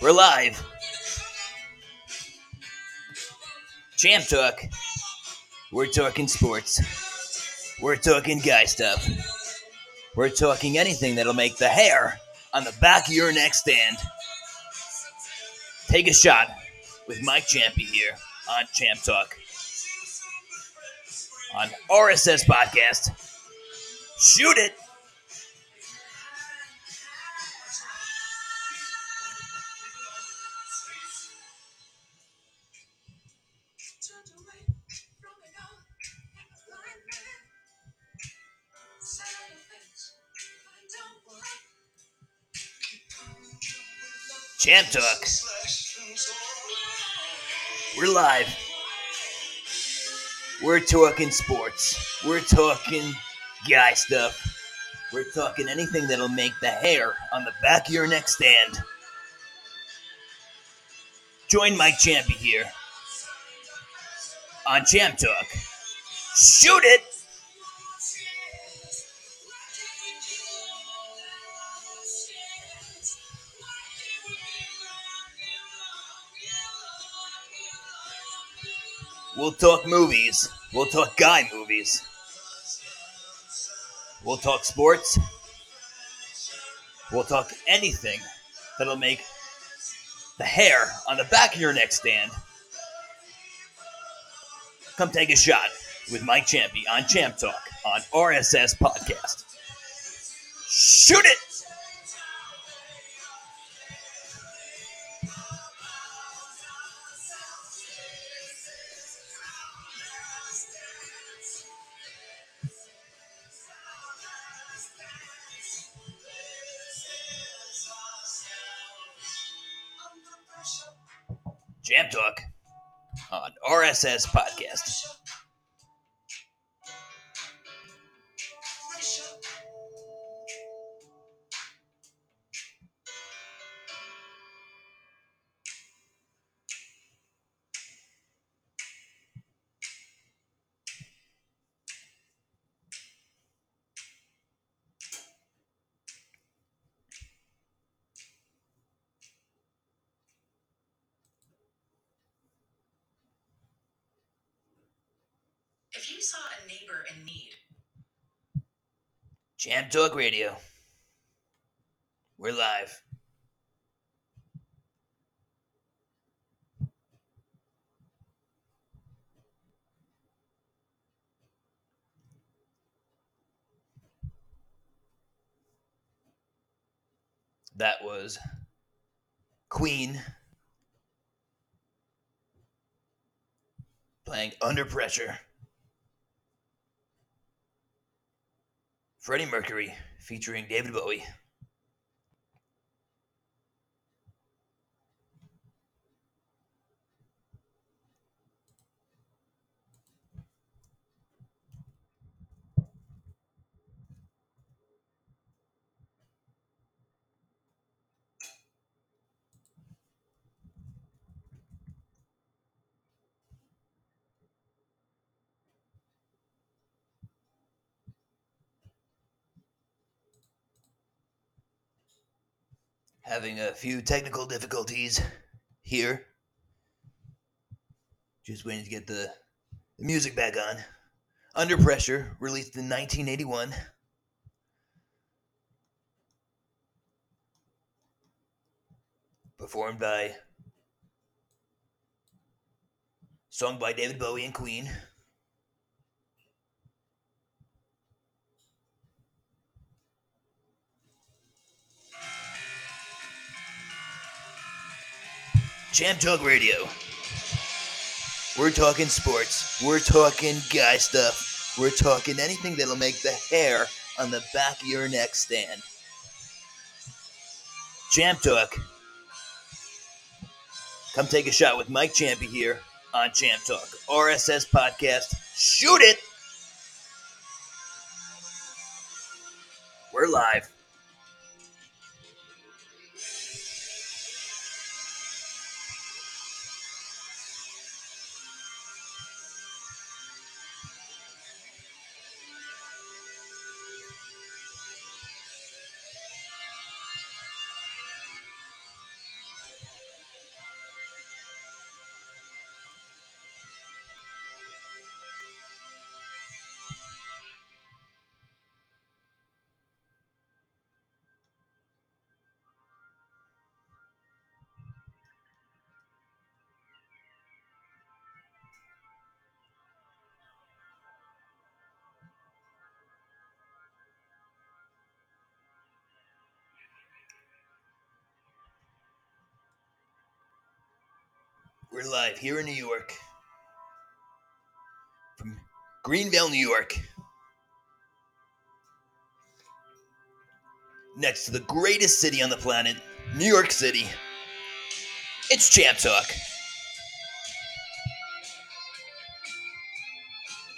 We're live. Champ Talk. We're talking sports. We're talking guy stuff. We're talking anything that'll make the hair on the back of your neck stand. Take a shot with Mike Champey here on Champ Talk. On RSS Podcast. Shoot it! Champ Talk. We're live. We're talking sports. We're talking guy stuff. We're talking anything that'll make the hair on the back of your neck stand. Join Mike Champey here on Champ Talk. Shoot it! We'll talk movies. We'll talk guy movies. We'll talk sports. We'll talk anything that'll make the hair on the back of your neck stand. Come take a shot with Mike Champey on Champ Talk on RSS Podcast. Shoot it! Champ Talk on RSS Podcast. Talk Radio. We're live. That was Queen playing Under Pressure. Freddie Mercury featuring David Bowie. Having a few technical difficulties here. Just waiting to get the, the music back on. Under Pressure, released in 1981. Performed by. Sung by David Bowie and Queen. Champ Talk Radio. We're talking sports. We're talking guy stuff. We're talking anything that'll make the hair on the back of your neck stand. Champ Talk. Come take a shot with Mike Champey here on Champ Talk. RSS Podcast. Shoot it! We're live. We're live here in New York. From Greenville, New York. Next to the greatest city on the planet, New York City. It's Champ Talk.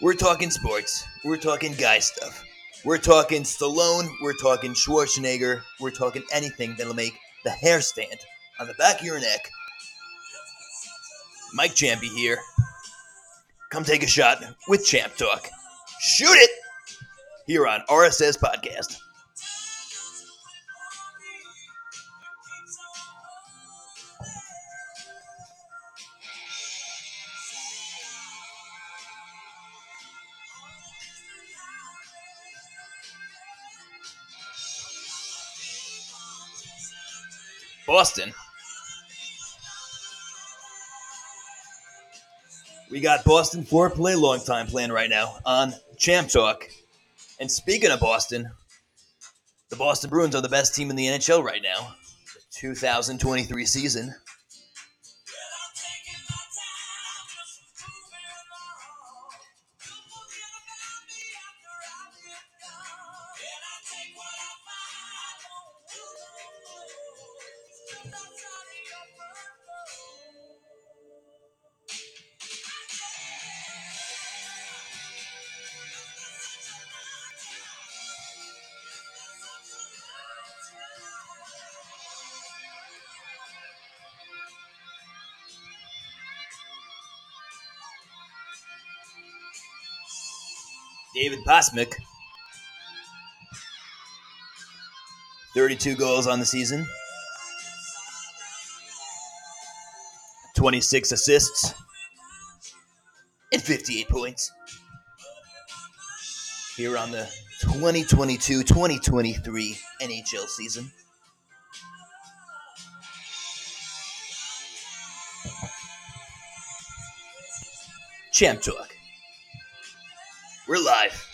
We're talking sports. We're talking guy stuff. We're talking Stallone. We're talking Schwarzenegger. We're talking anything that'll make the hair stand on the back of your neck. Mike Champey here. Come take a shot with Champ Talk. Shoot it! Here on RSS Podcast. Boston. We got Boston Foreplay long time plan right now on Champ Talk. And speaking of Boston, the Boston Bruins are the best team in the NHL right now. The 2023 season. David Pastrnak. 32 goals on the season. 26 assists. And 58 points. Here on the 2022 2023 NHL season. Champ Talk. We're live.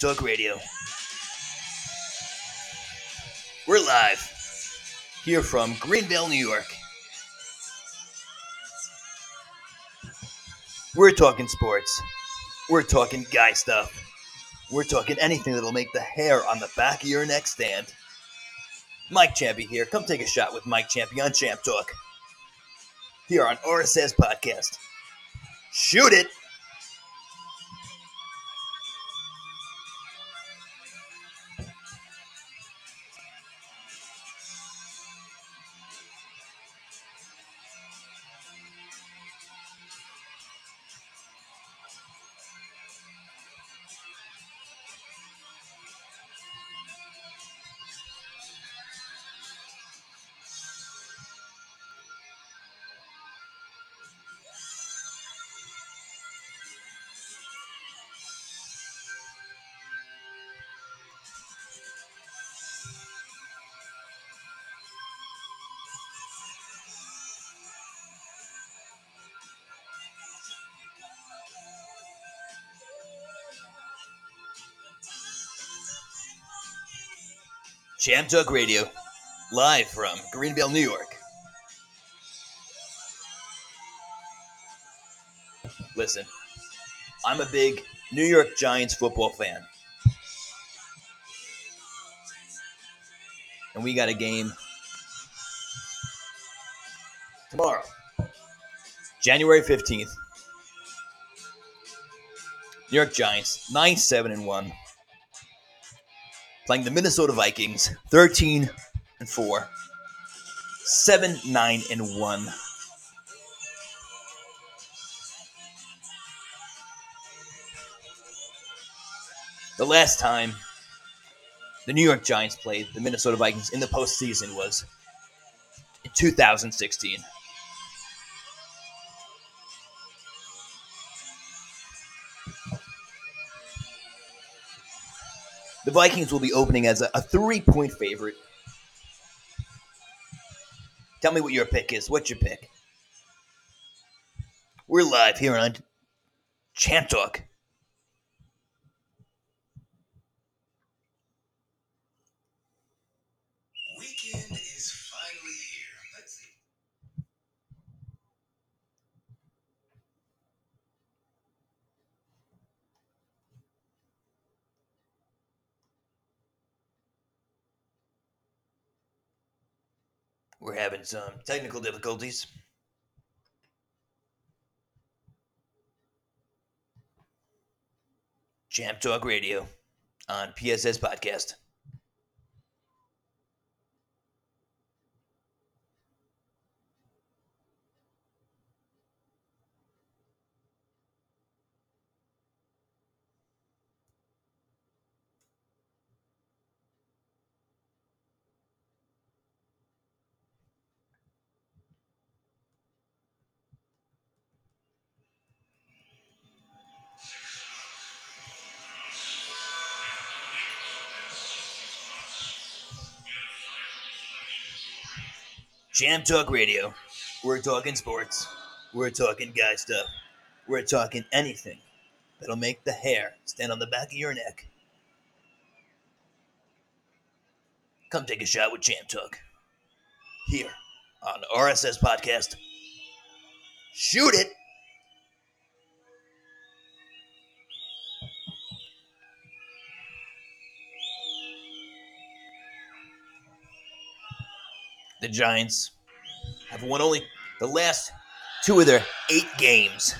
Talk Radio. We're live here from Greenville, New York. We're talking sports. We're talking guy stuff. We're talking anything that'll make the hair on the back of your neck stand. Mike Champey here. Come take a shot with Mike Champey on Champ Talk. Here on RSS Podcast. Shoot it! Champ Talk Radio, live from Greenville, New York. Listen, I'm a big New York Giants football fan. And we got a game tomorrow, January 15th. New York Giants, 9 7 and 1 playing the Minnesota Vikings 13 and 4, 7 9 and 1. The last time the New York Giants played the Minnesota Vikings in the postseason was in 2016. The Vikings will be opening as a, a three point favorite. Tell me what your pick is. What's your pick? We're live here on Champ Talk. We're having some technical difficulties. Champ Talk Radio on RSS Podcast. Champ Talk Radio. We're talking sports. We're talking guy stuff. We're talking anything that'll make the hair stand on the back of your neck. Come take a shot with Champ Talk. Here on RSS Podcast. Shoot it! The Giants have won only the last two of their eight games.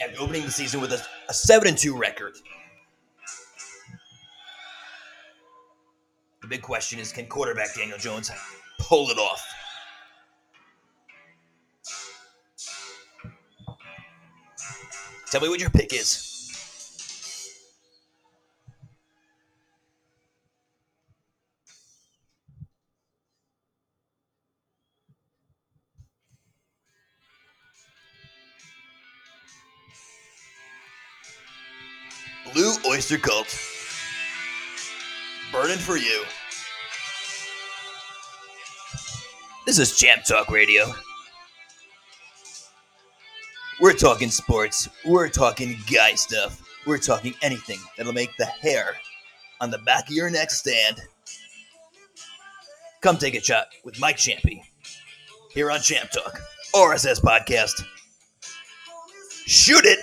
After opening the season with a, a 7 and 2 record. The big question is can quarterback Daniel Jones pull it off? Tell me what your pick is. Oyster Cult. Burning for you. This is Champ Talk Radio. We're talking sports. We're talking guy stuff. We're talking anything that'll make the hair on the back of your neck stand. Come take a shot with Mike Champey here on Champ Talk, RSS Podcast. Shoot it!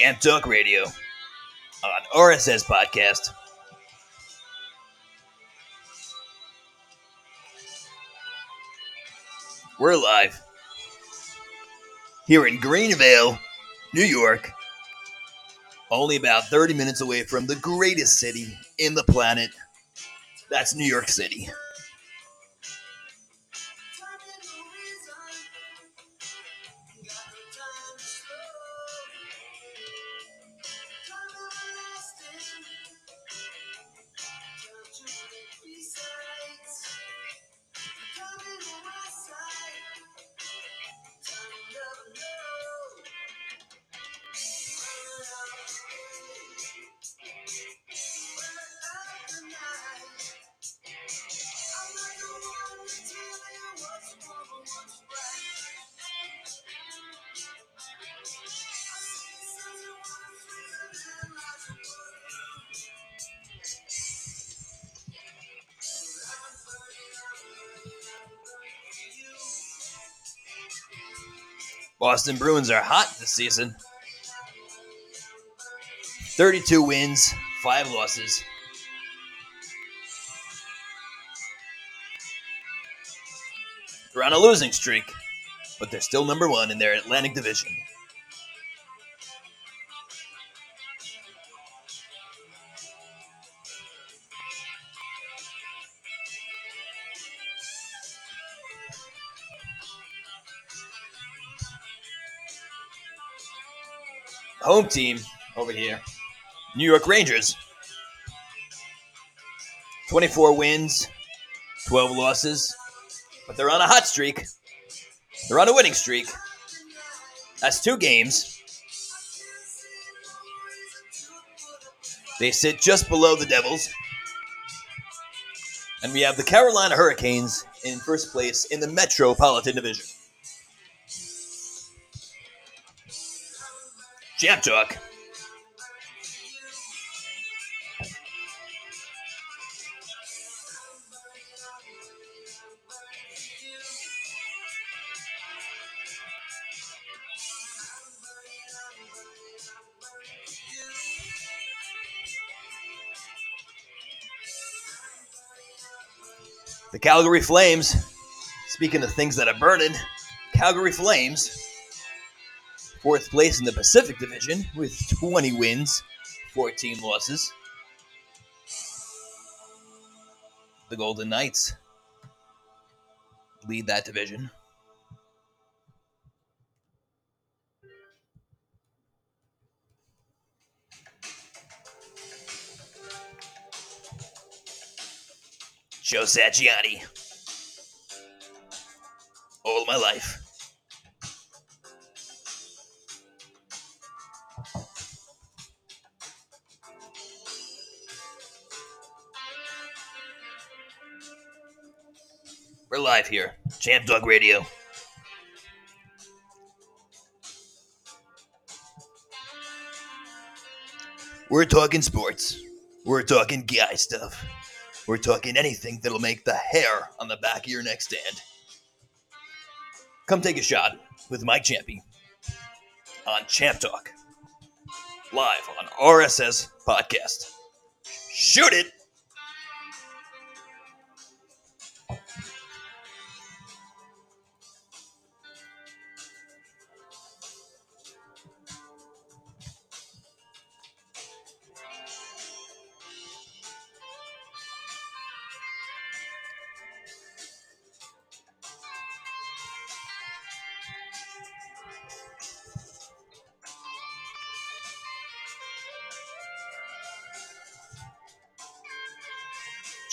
Champ Talk Radio on RSS Podcast. We're live here in Greenville, New York, only about 30 minutes away from the greatest city in the planet. That's New York City. Boston Bruins are hot this season. 32 wins, 5 losses. They're on a losing streak, but they're still number one in their Atlantic Division. Home team over here, New York Rangers. 24 wins, 12 losses, but they're on a hot streak. They're on a winning streak. That's two games. They sit just below the Devils. And we have the Carolina Hurricanes in first place in the Metropolitan Division. Champ Talk. The Calgary Flames, speaking of things that are burning, Calgary Flames, fourth place in the Pacific Division with 20 wins, 14 losses. The Golden Knights lead that division. Joe Satriani. All my life. Live here. Champ Dog Radio. We're talking sports. We're talking guy stuff. We're talking anything that'll make the hair on the back of your neck stand. Come take a shot with Mike Champey on Champ Talk, live on RSS Podcast. Shoot it!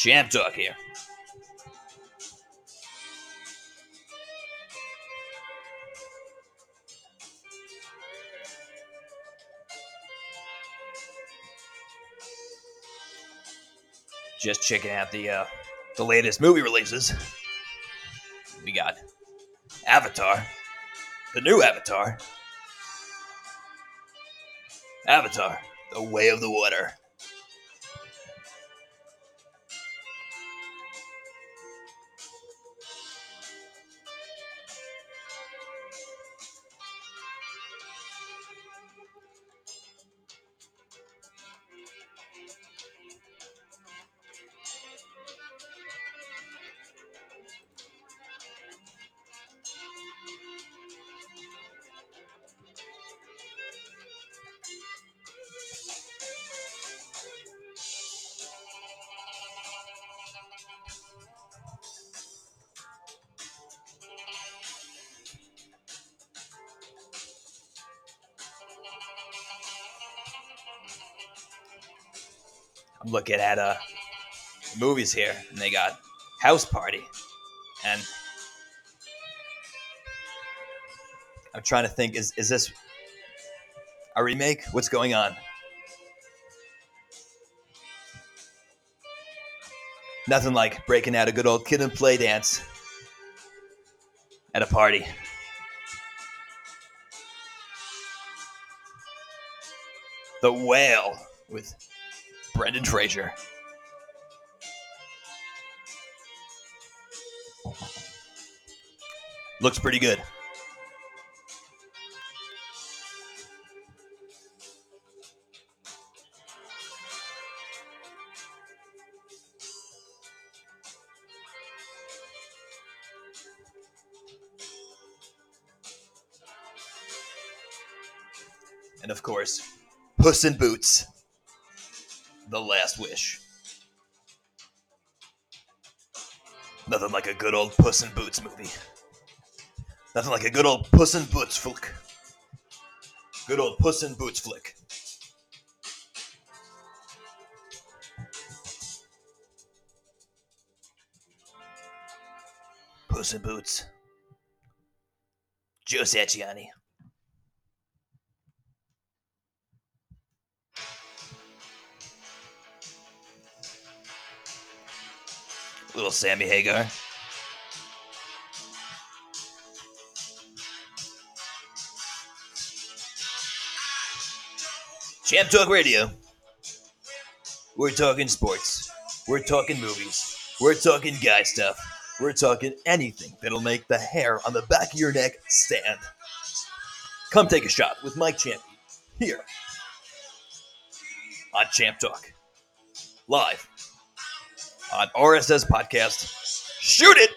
Champ Talk here. Just checking out the uh, the latest movie releases. We got Avatar, the new Avatar, Avatar, The Way of the Water. I'm looking at uh movies here, and they got House Party, and I'm trying to think: is is this a remake? What's going on? Nothing like breaking out a good old Kid 'n Play dance at a party. The Whale with Brendan Fraser. Looks pretty good. And of course, Puss in Boots. The Last Wish. Nothing like a good old Puss in Boots movie. Nothing like a good old Puss in Boots flick. Good old Puss in Boots flick. Puss in Boots. Joe Satriani. Little Sammy Hagar. Champ Talk Radio. We're talking sports. We're talking movies. We're talking guy stuff. We're talking anything that'll make the hair on the back of your neck stand. Come take a shot with Mike Champion here on Champ Talk. Live on RSS Podcast. Shoot it!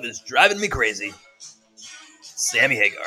Love is driving me crazy. Sammy Hagar.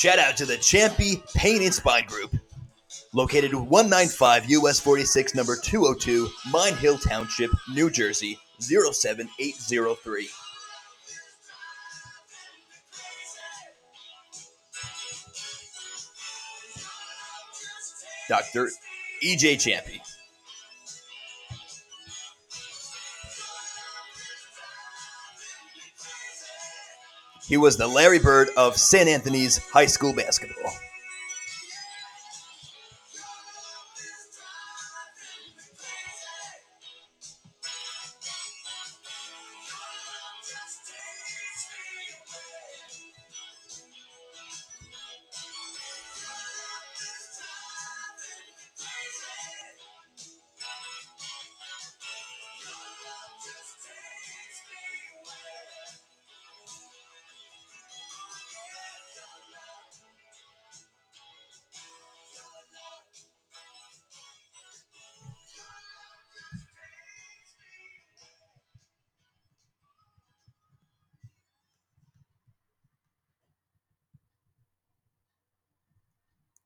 Shout out to the Champey Pain and Spine Group, located 195 US 46, number 202, Mine Hill Township, New Jersey 07803. Dr. EJ Champey. He was the Larry Bird of St. Anthony's High School basketball.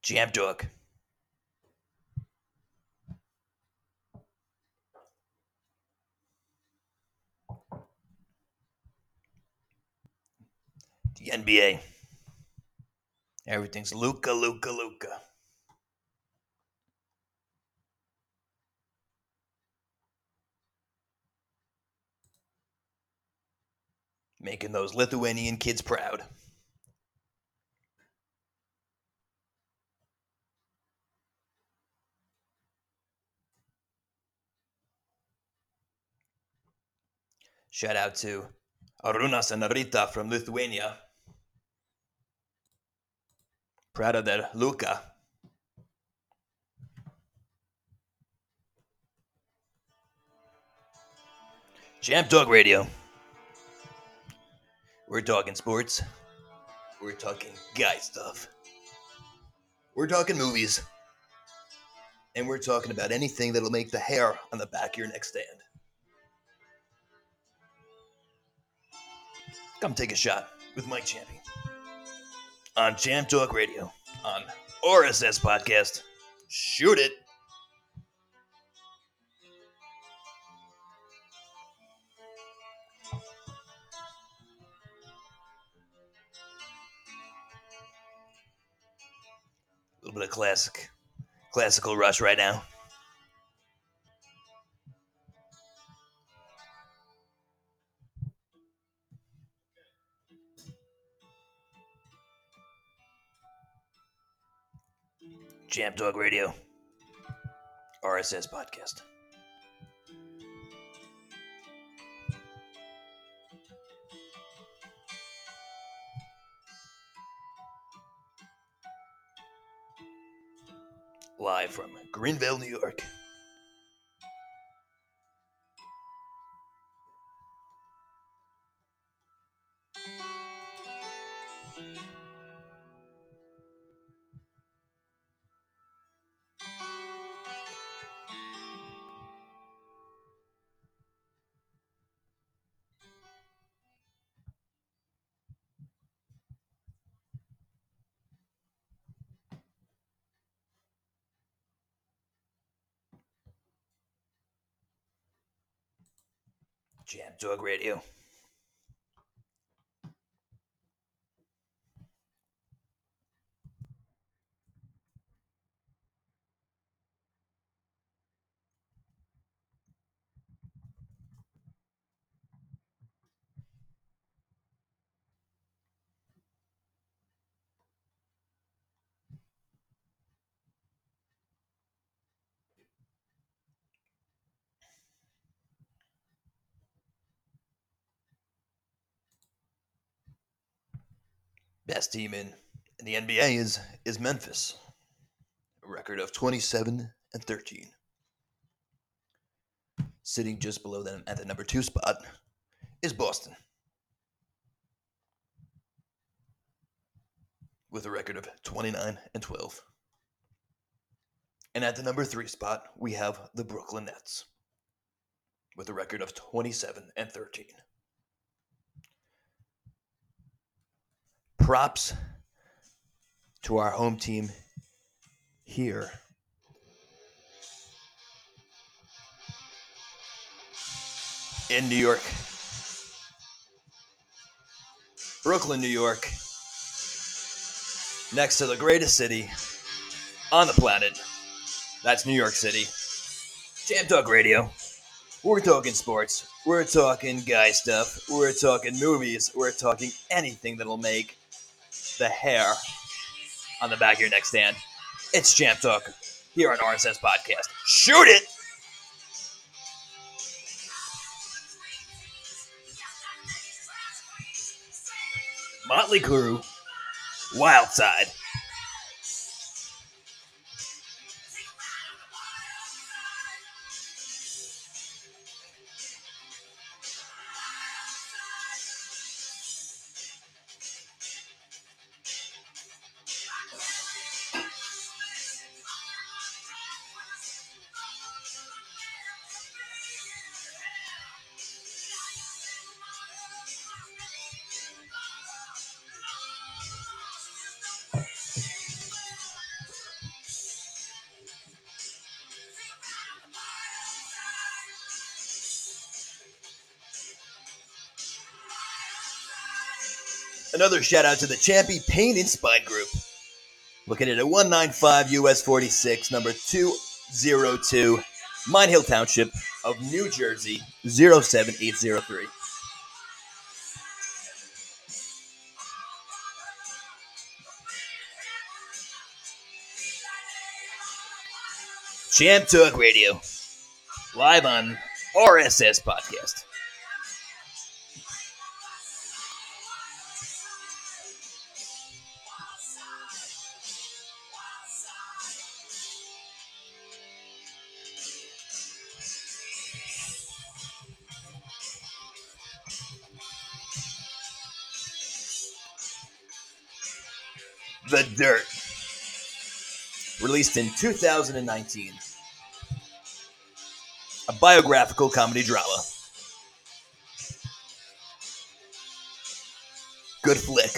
Jam Dog. The NBA. Everything's Luka, Luka, Luka. Making those Lithuanian kids proud. Shout out to Arunas and Rita from Lithuania. Proud of that Luka. Champ Dog Radio. We're talking sports. We're talking guy stuff. We're talking movies. And we're talking about anything that'll make the hair on the back of your neck stand. Come take a shot with Mike Champion on Champ Talk Radio on RSS Podcast. Shoot it. A little bit of classic, classical rush right now. Jam Dog Radio, RSS Podcast. Live from Greenville, New York. Jam Dog Radio. Best team in, in the NBA is is Memphis. A record of 27 and 13. Sitting just below them at the number 2 spot is Boston. With a record of 29 and 12. And at the number 3 spot, we have the Brooklyn Nets with a record of 27 and 13. Props to our home team here. In New York. Brooklyn, New York. Next to the greatest city on the planet. That's New York City. Champ Talk Radio. We're talking sports. We're talking guy stuff. We're talking movies. We're talking anything that'll make the hair on the back of your neck stand. It's Champ Talk here on RSS Podcast. Shoot it! Motley Crue, Wild Side. Another shout out to the Champey Pain and Spine Group. Looking at a 195 US 46, number 202, Mine Hill Township of New Jersey, 07803. Champ Talk Radio, live on RSS Podcast. The Dirt. released in 2019. A biographical comedy drama. Good flick.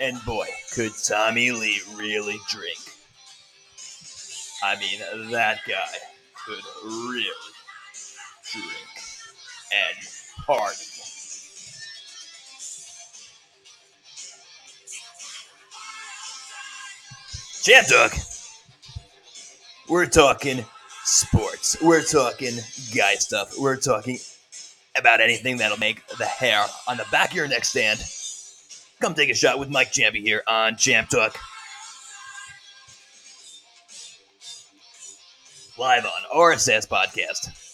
And boy, could Tommy Lee really drink. I mean, that guy could really Champ Talk. We're talking sports. We're talking guy stuff. We're talking about anything that'll make the hair on the back of your neck stand. Come take a shot with Mike Champey here on Champ Talk. Live on RSS Podcast.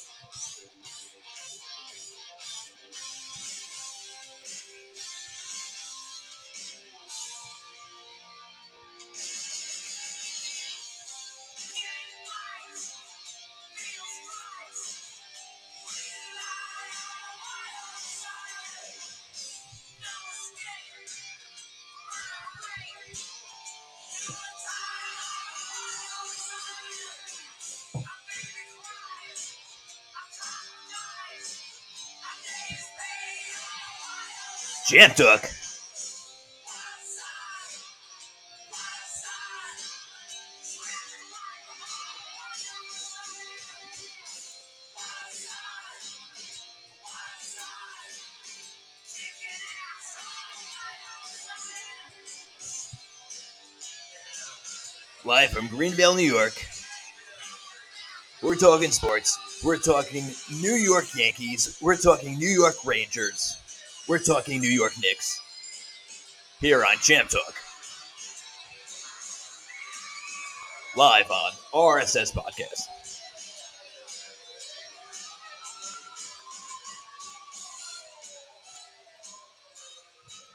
Talk. Live from Greenvale, New York. We're talking sports. We're talking New York Yankees. We're talking New York Rangers. We're talking New York Knicks. Here on Champ Talk. Live on RSS Podcast.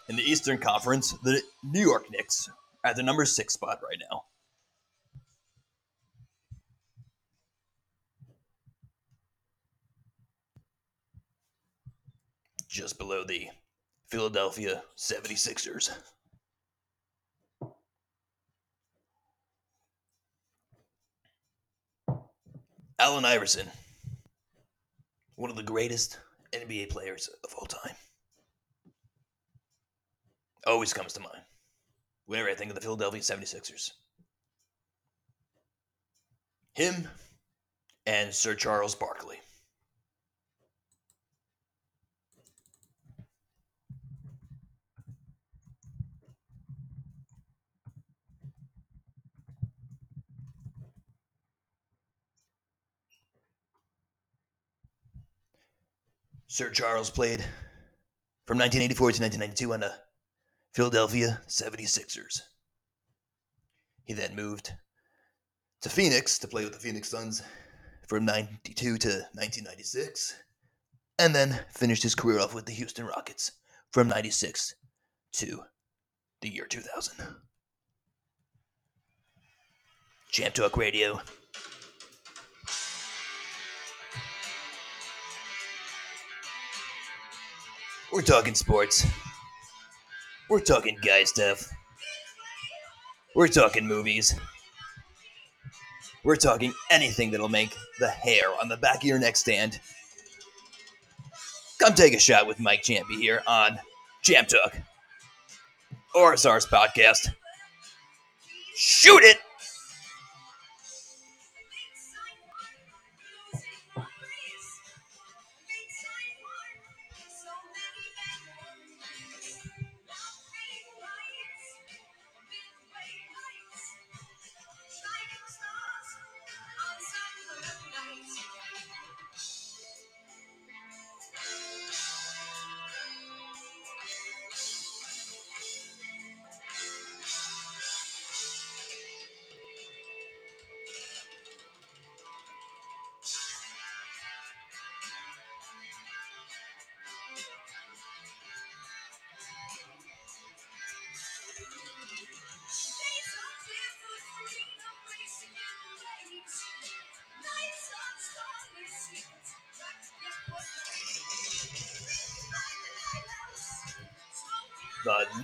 In the Eastern Conference, the New York Knicks are at the number six spot right now. Just below the Philadelphia 76ers. Allen Iverson, one of the greatest NBA players of all time. Always comes to mind whenever I think of the Philadelphia 76ers. Him and Sir Charles Barkley. Sir Charles played from 1984 to 1992 on the Philadelphia 76ers. He then moved to Phoenix to play with the Phoenix Suns from 92 to 1996, and then finished his career off with the Houston Rockets from 96 to the year 2000. Champ Talk Radio. We're talking sports. We're talking guy stuff. We're talking movies. We're talking anything that'll make the hair on the back of your neck stand. Come take a shot with Mike Champey here on Champ Talk. ORSR's podcast. Shoot it!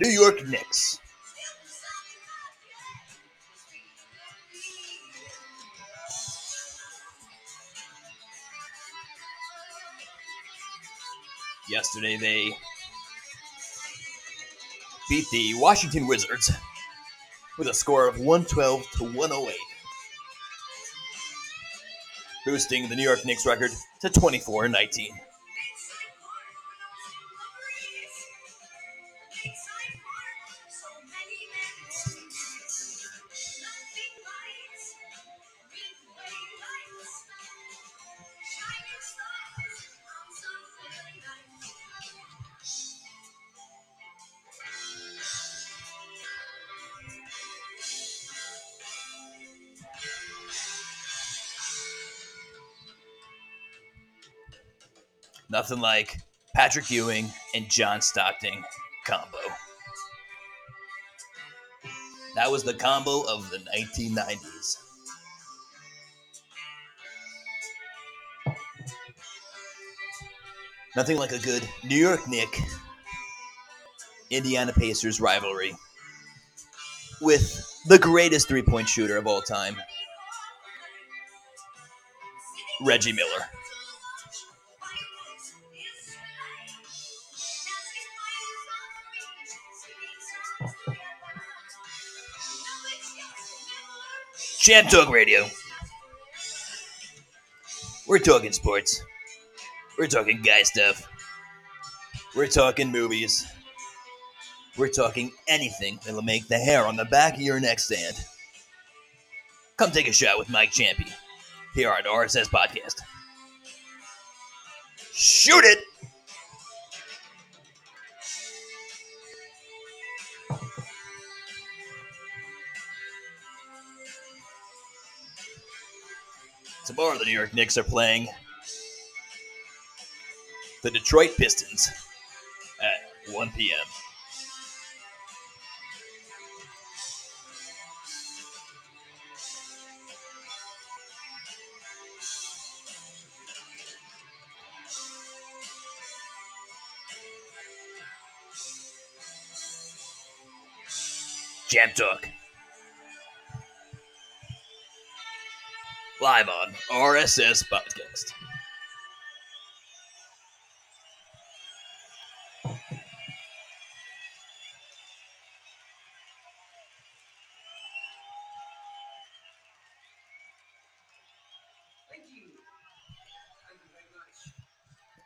New York Knicks. Yesterday they beat the Washington Wizards with a score of 112 to 108, boosting the New York Knicks record to 24 and 19. Nothing like Patrick Ewing and John Stockton combo. That was the combo of the 1990s. Nothing like a good New York Knick Indiana Pacers rivalry with the greatest three point shooter of all time, Reggie Miller. Champ Talk Radio. We're talking sports. We're talking guy stuff. We're talking movies. We're talking anything that'll make the hair on the back of your neck stand. Come take a shot with Mike Champey here on RSS Podcast. Shoot it! Tomorrow, the New York Knicks are playing the Detroit Pistons at 1 p.m. Champ Talk. Live on RSS Podcast.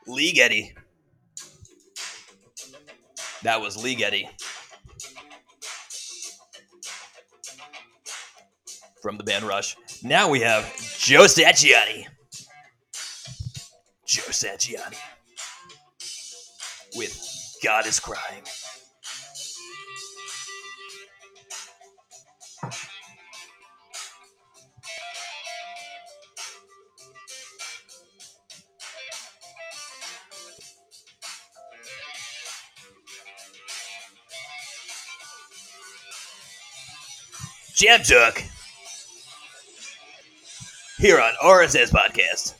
Lee Geddy. That was Lee Geddy. From the band Rush. Now we have Joe Satriani. Joe Satriani. With God is Crying. Jam here on RSS Podcast.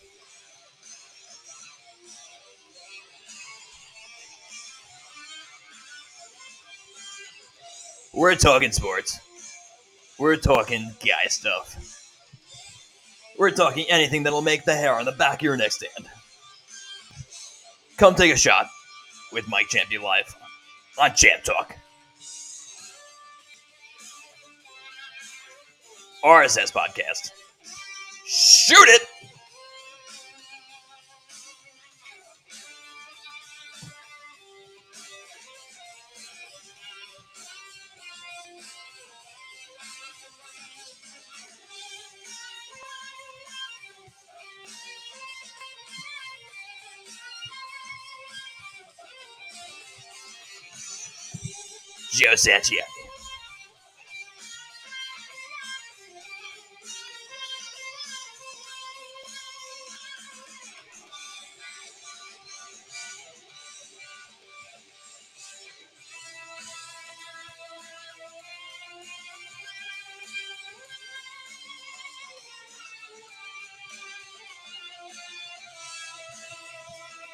We're talking sports. We're talking guy stuff. We're talking anything that'll make the hair on the back of your neck stand. Come take a shot with Mike Champion Live on Champ Talk. RSS Podcast. Shoot it! Joe Satriani.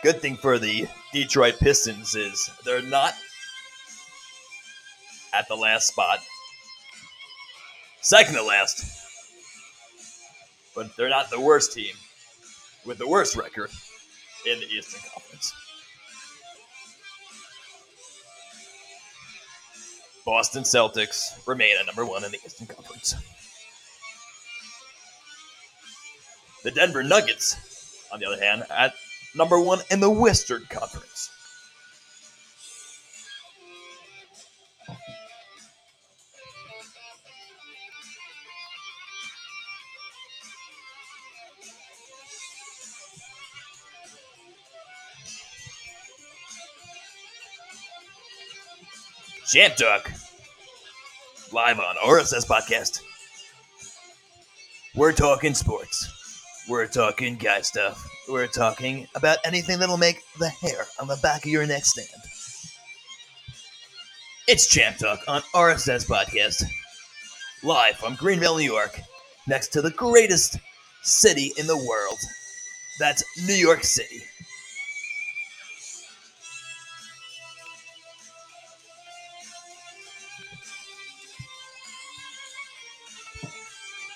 Good thing for the Detroit Pistons is they're not at the last spot. Second to last. But they're not the worst team with the worst record in the Eastern Conference. Boston Celtics remain at number one in the Eastern Conference. The Denver Nuggets, on the other hand, at number one in the Western Conference. Champ Talk, live on RSS Podcast. We're talking sports. We're talking guy stuff. We're talking about anything that'll make the hair on the back of your neck stand. It's Champ Talk on RSS Podcast, live from Greenvale, New York, next to the greatest city in the world. That's New York City.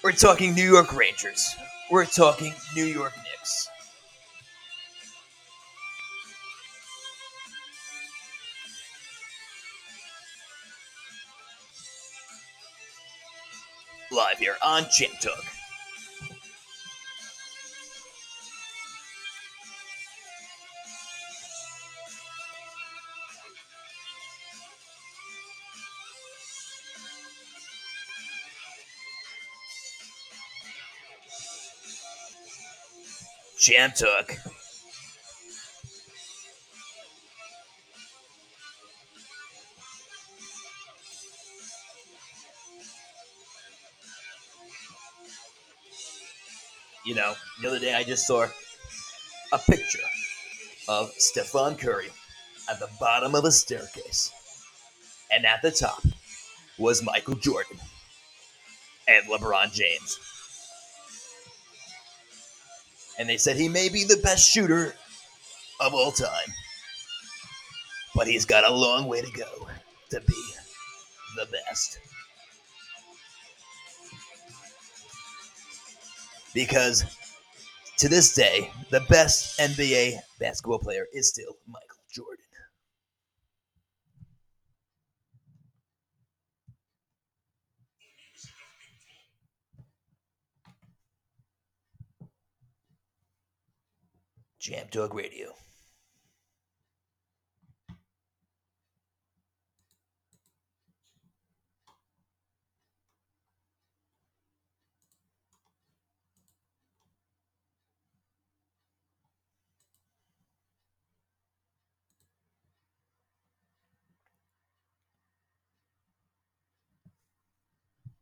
We're talking New York Rangers. We're talking New York Knicks. Live here on Champ Talk. Champ Talk. You know, the other day I just saw a picture of Stephen Curry at the bottom of a staircase. And at the top was Michael Jordan and LeBron James. And they said he may be the best shooter of all time. But he's got a long way to go to be the best. Because to this day, the best NBA basketball player is still Michael Jordan. Champ Talk Radio.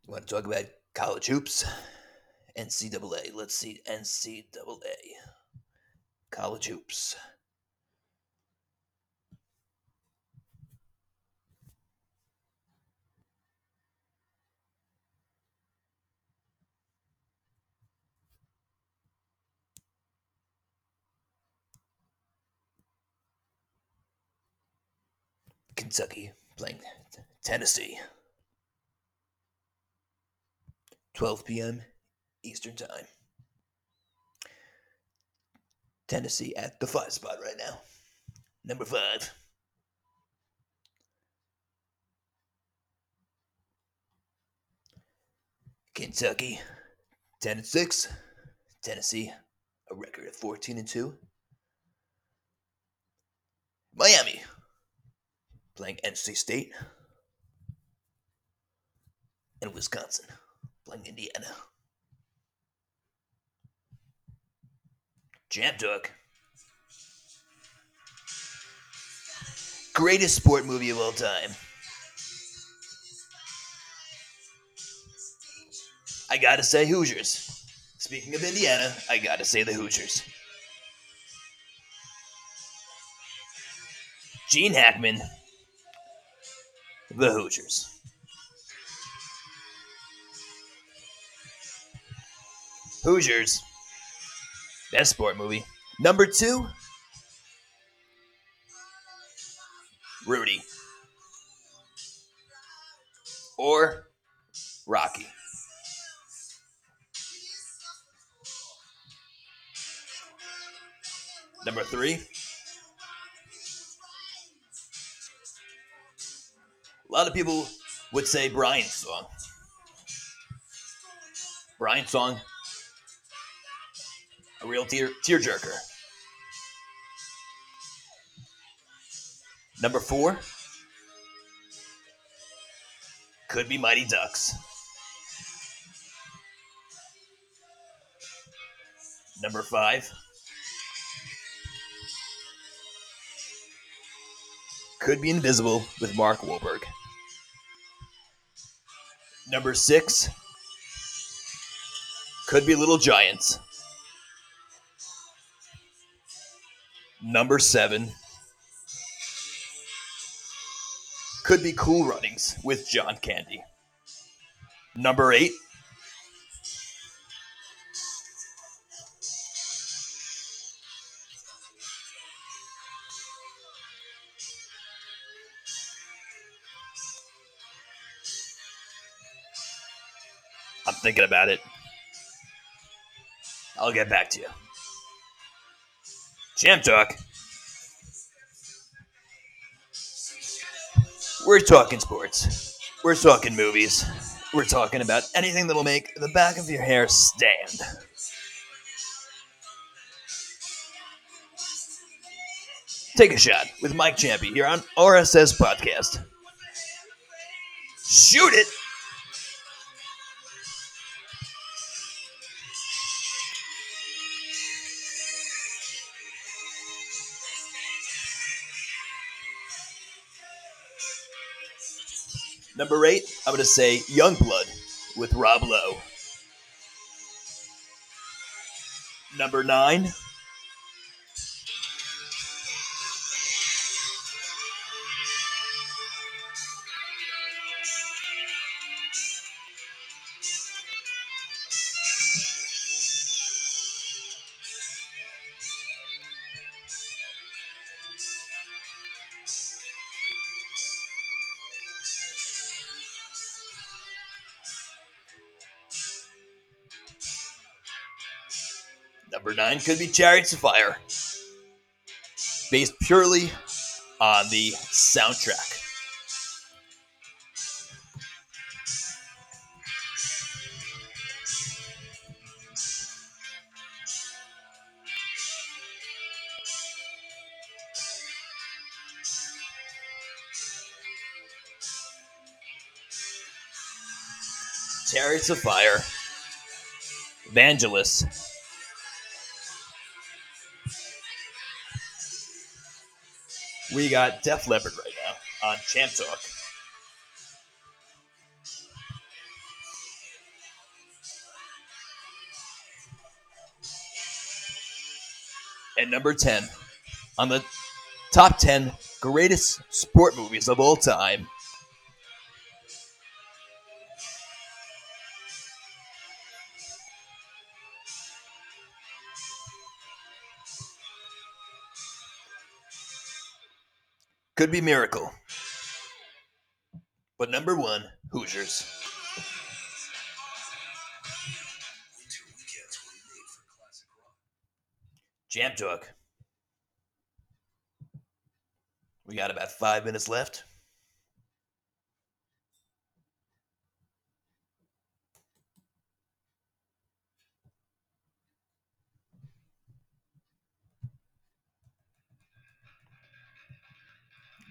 You want to talk about college hoops? NCAA. Let's see. NCAA. College hoops. Kentucky playing Tennessee. 12 p.m. Eastern Time. Tennessee at the five spot right now. Number five. Kentucky, 10 and 6. Tennessee, a record of 14 and 2. Miami, playing NC State. And Wisconsin, playing Indiana. Champ Talk. Greatest sport movie of all time. I gotta say Hoosiers. Speaking of Indiana, I gotta say the Hoosiers. Gene Hackman, the Hoosiers. Hoosiers, Best sport movie. Number two, Rudy. Or Rocky. Number three, a lot of people would say Brian's song. Brian's song a real tear tearjerker. Number four could be Mighty Ducks. Number five could be Invincible with Mark Wahlberg. Number six could be Little Giants. Number seven could be Cool Runnings with John Candy. Number eight I'm thinking about it. I'll get back to you. Champ Talk. We're talking sports. We're talking movies. We're talking about anything that'll make the back of your hair stand. Take a shot with Mike Champey here on RSS Podcast. Shoot it! Number eight, I'm going to say Youngblood with Rob Lowe. Number nine, Could be Chariots of Fire, based purely on the soundtrack. Chariots of Fire, Vangelis, We got Def Leppard right now on Champ Talk. And number 10 on the top 10 greatest sport movies of all time. Could be Miracle. But number one, Hoosiers. Champ Talk. We got about five minutes left.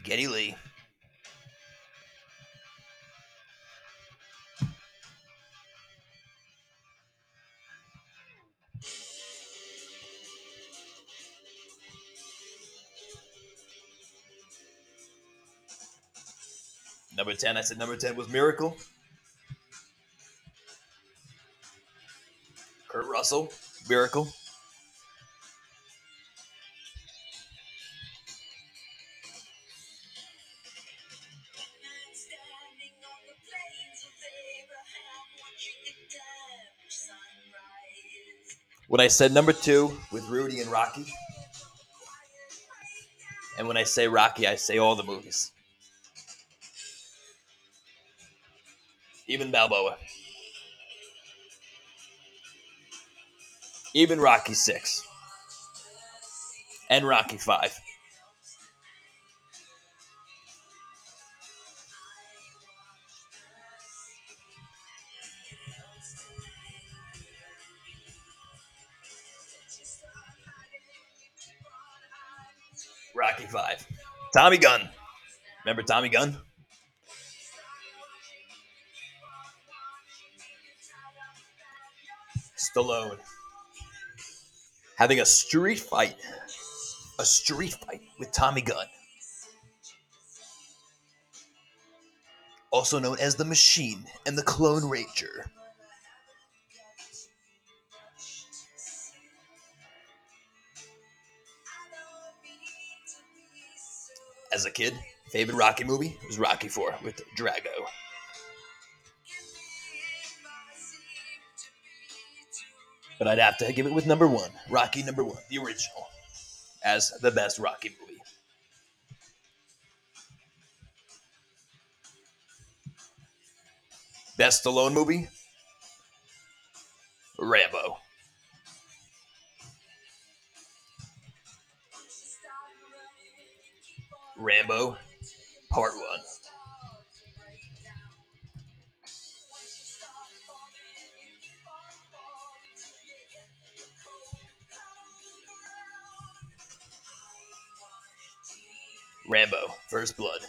Geddy Lee. Number 10, I said number 10 was Miracle. Kurt Russell, Miracle. When I said number two with Rudy and Rocky, and when I say Rocky, I say all the movies. Even Balboa. Even Rocky 6. and Rocky Five. Rocky Five. Tommy Gunn. Remember Tommy Gunn? Stallone. Having a street fight. A street fight with Tommy Gunn. Also known as the Machine and the Clone Ranger. As a kid, favorite Rocky movie was Rocky 4 with Drago. But I'd have to give it with number one, Rocky number one, the original, as the best Rocky movie. Best Stallone movie? Rambo. Rambo, Part 1. Rambo, First Blood.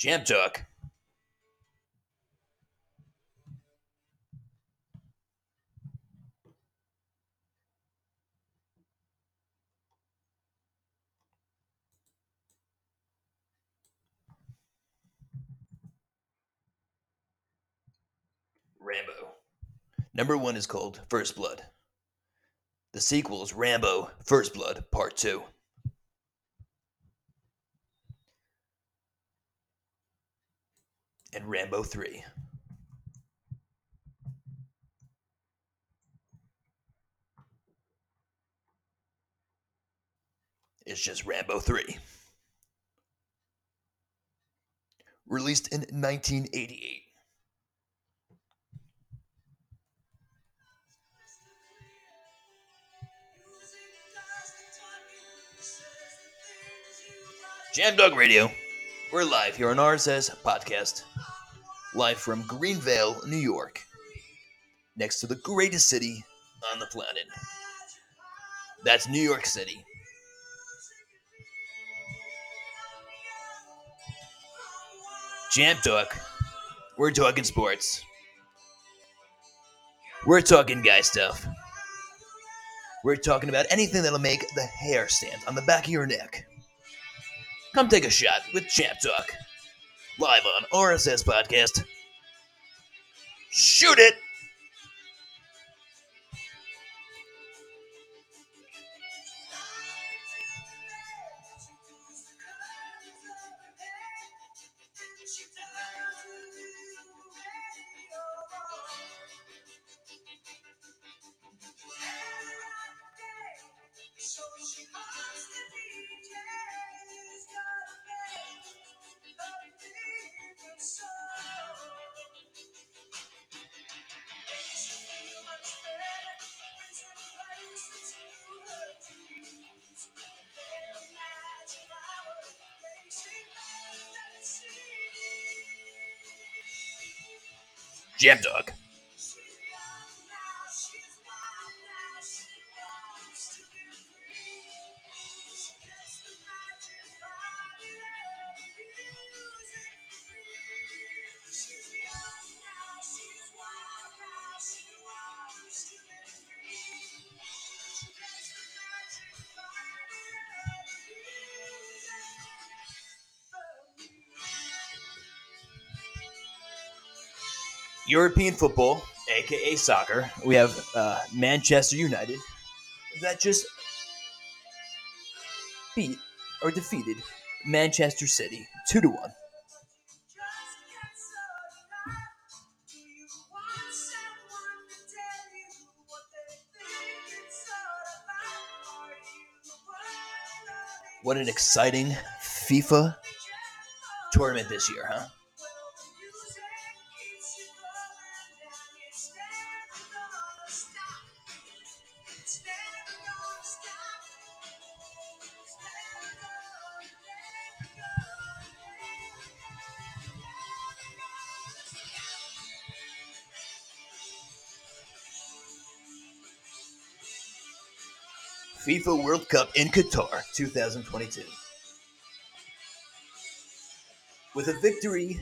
Champ Talk. Rambo. Number one is called First Blood. The sequel is Rambo First Blood Part 2. And Rambo 3. It's just Rambo 3. Released in 1988. Champ Talk Radio. We're live here on RSS Podcast. Live from Greenvale, New York. Next to the greatest city on the planet. That's New York City. Champ Talk. We're talking sports. We're talking guy stuff. We're talking about anything that'll make the hair stand on the back of your neck. Come take a shot with Champ Talk. Live on RSS Podcast. Shoot it! Champ Talk. European football, aka soccer. We have uh, Manchester United that just beat or defeated Manchester City two to one. What an exciting FIFA tournament this year, huh? FIFA World Cup in Qatar 2022. With a victory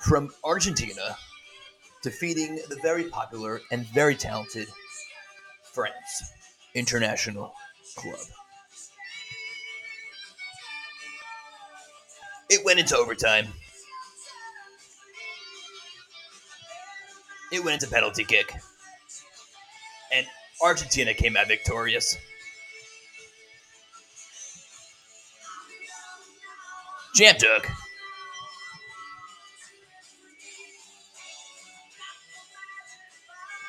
from Argentina defeating the very popular and very talented France International Club. It went into overtime. It went into penalty kick. And Argentina came out victorious. Champ Talk.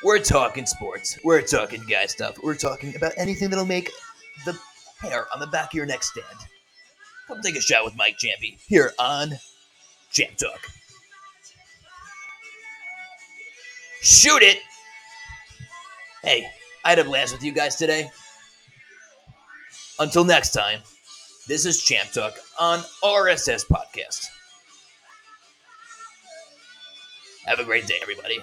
We're talking sports. We're talking guy stuff. We're talking about anything that'll make the hair on the back of your neck stand. Come take a shot with Mike Champey here on Champ Talk. Shoot it! Hey, I had a blast with you guys today. Until next time, this is Champ Talk on RSS Podcast. Have a great day, everybody.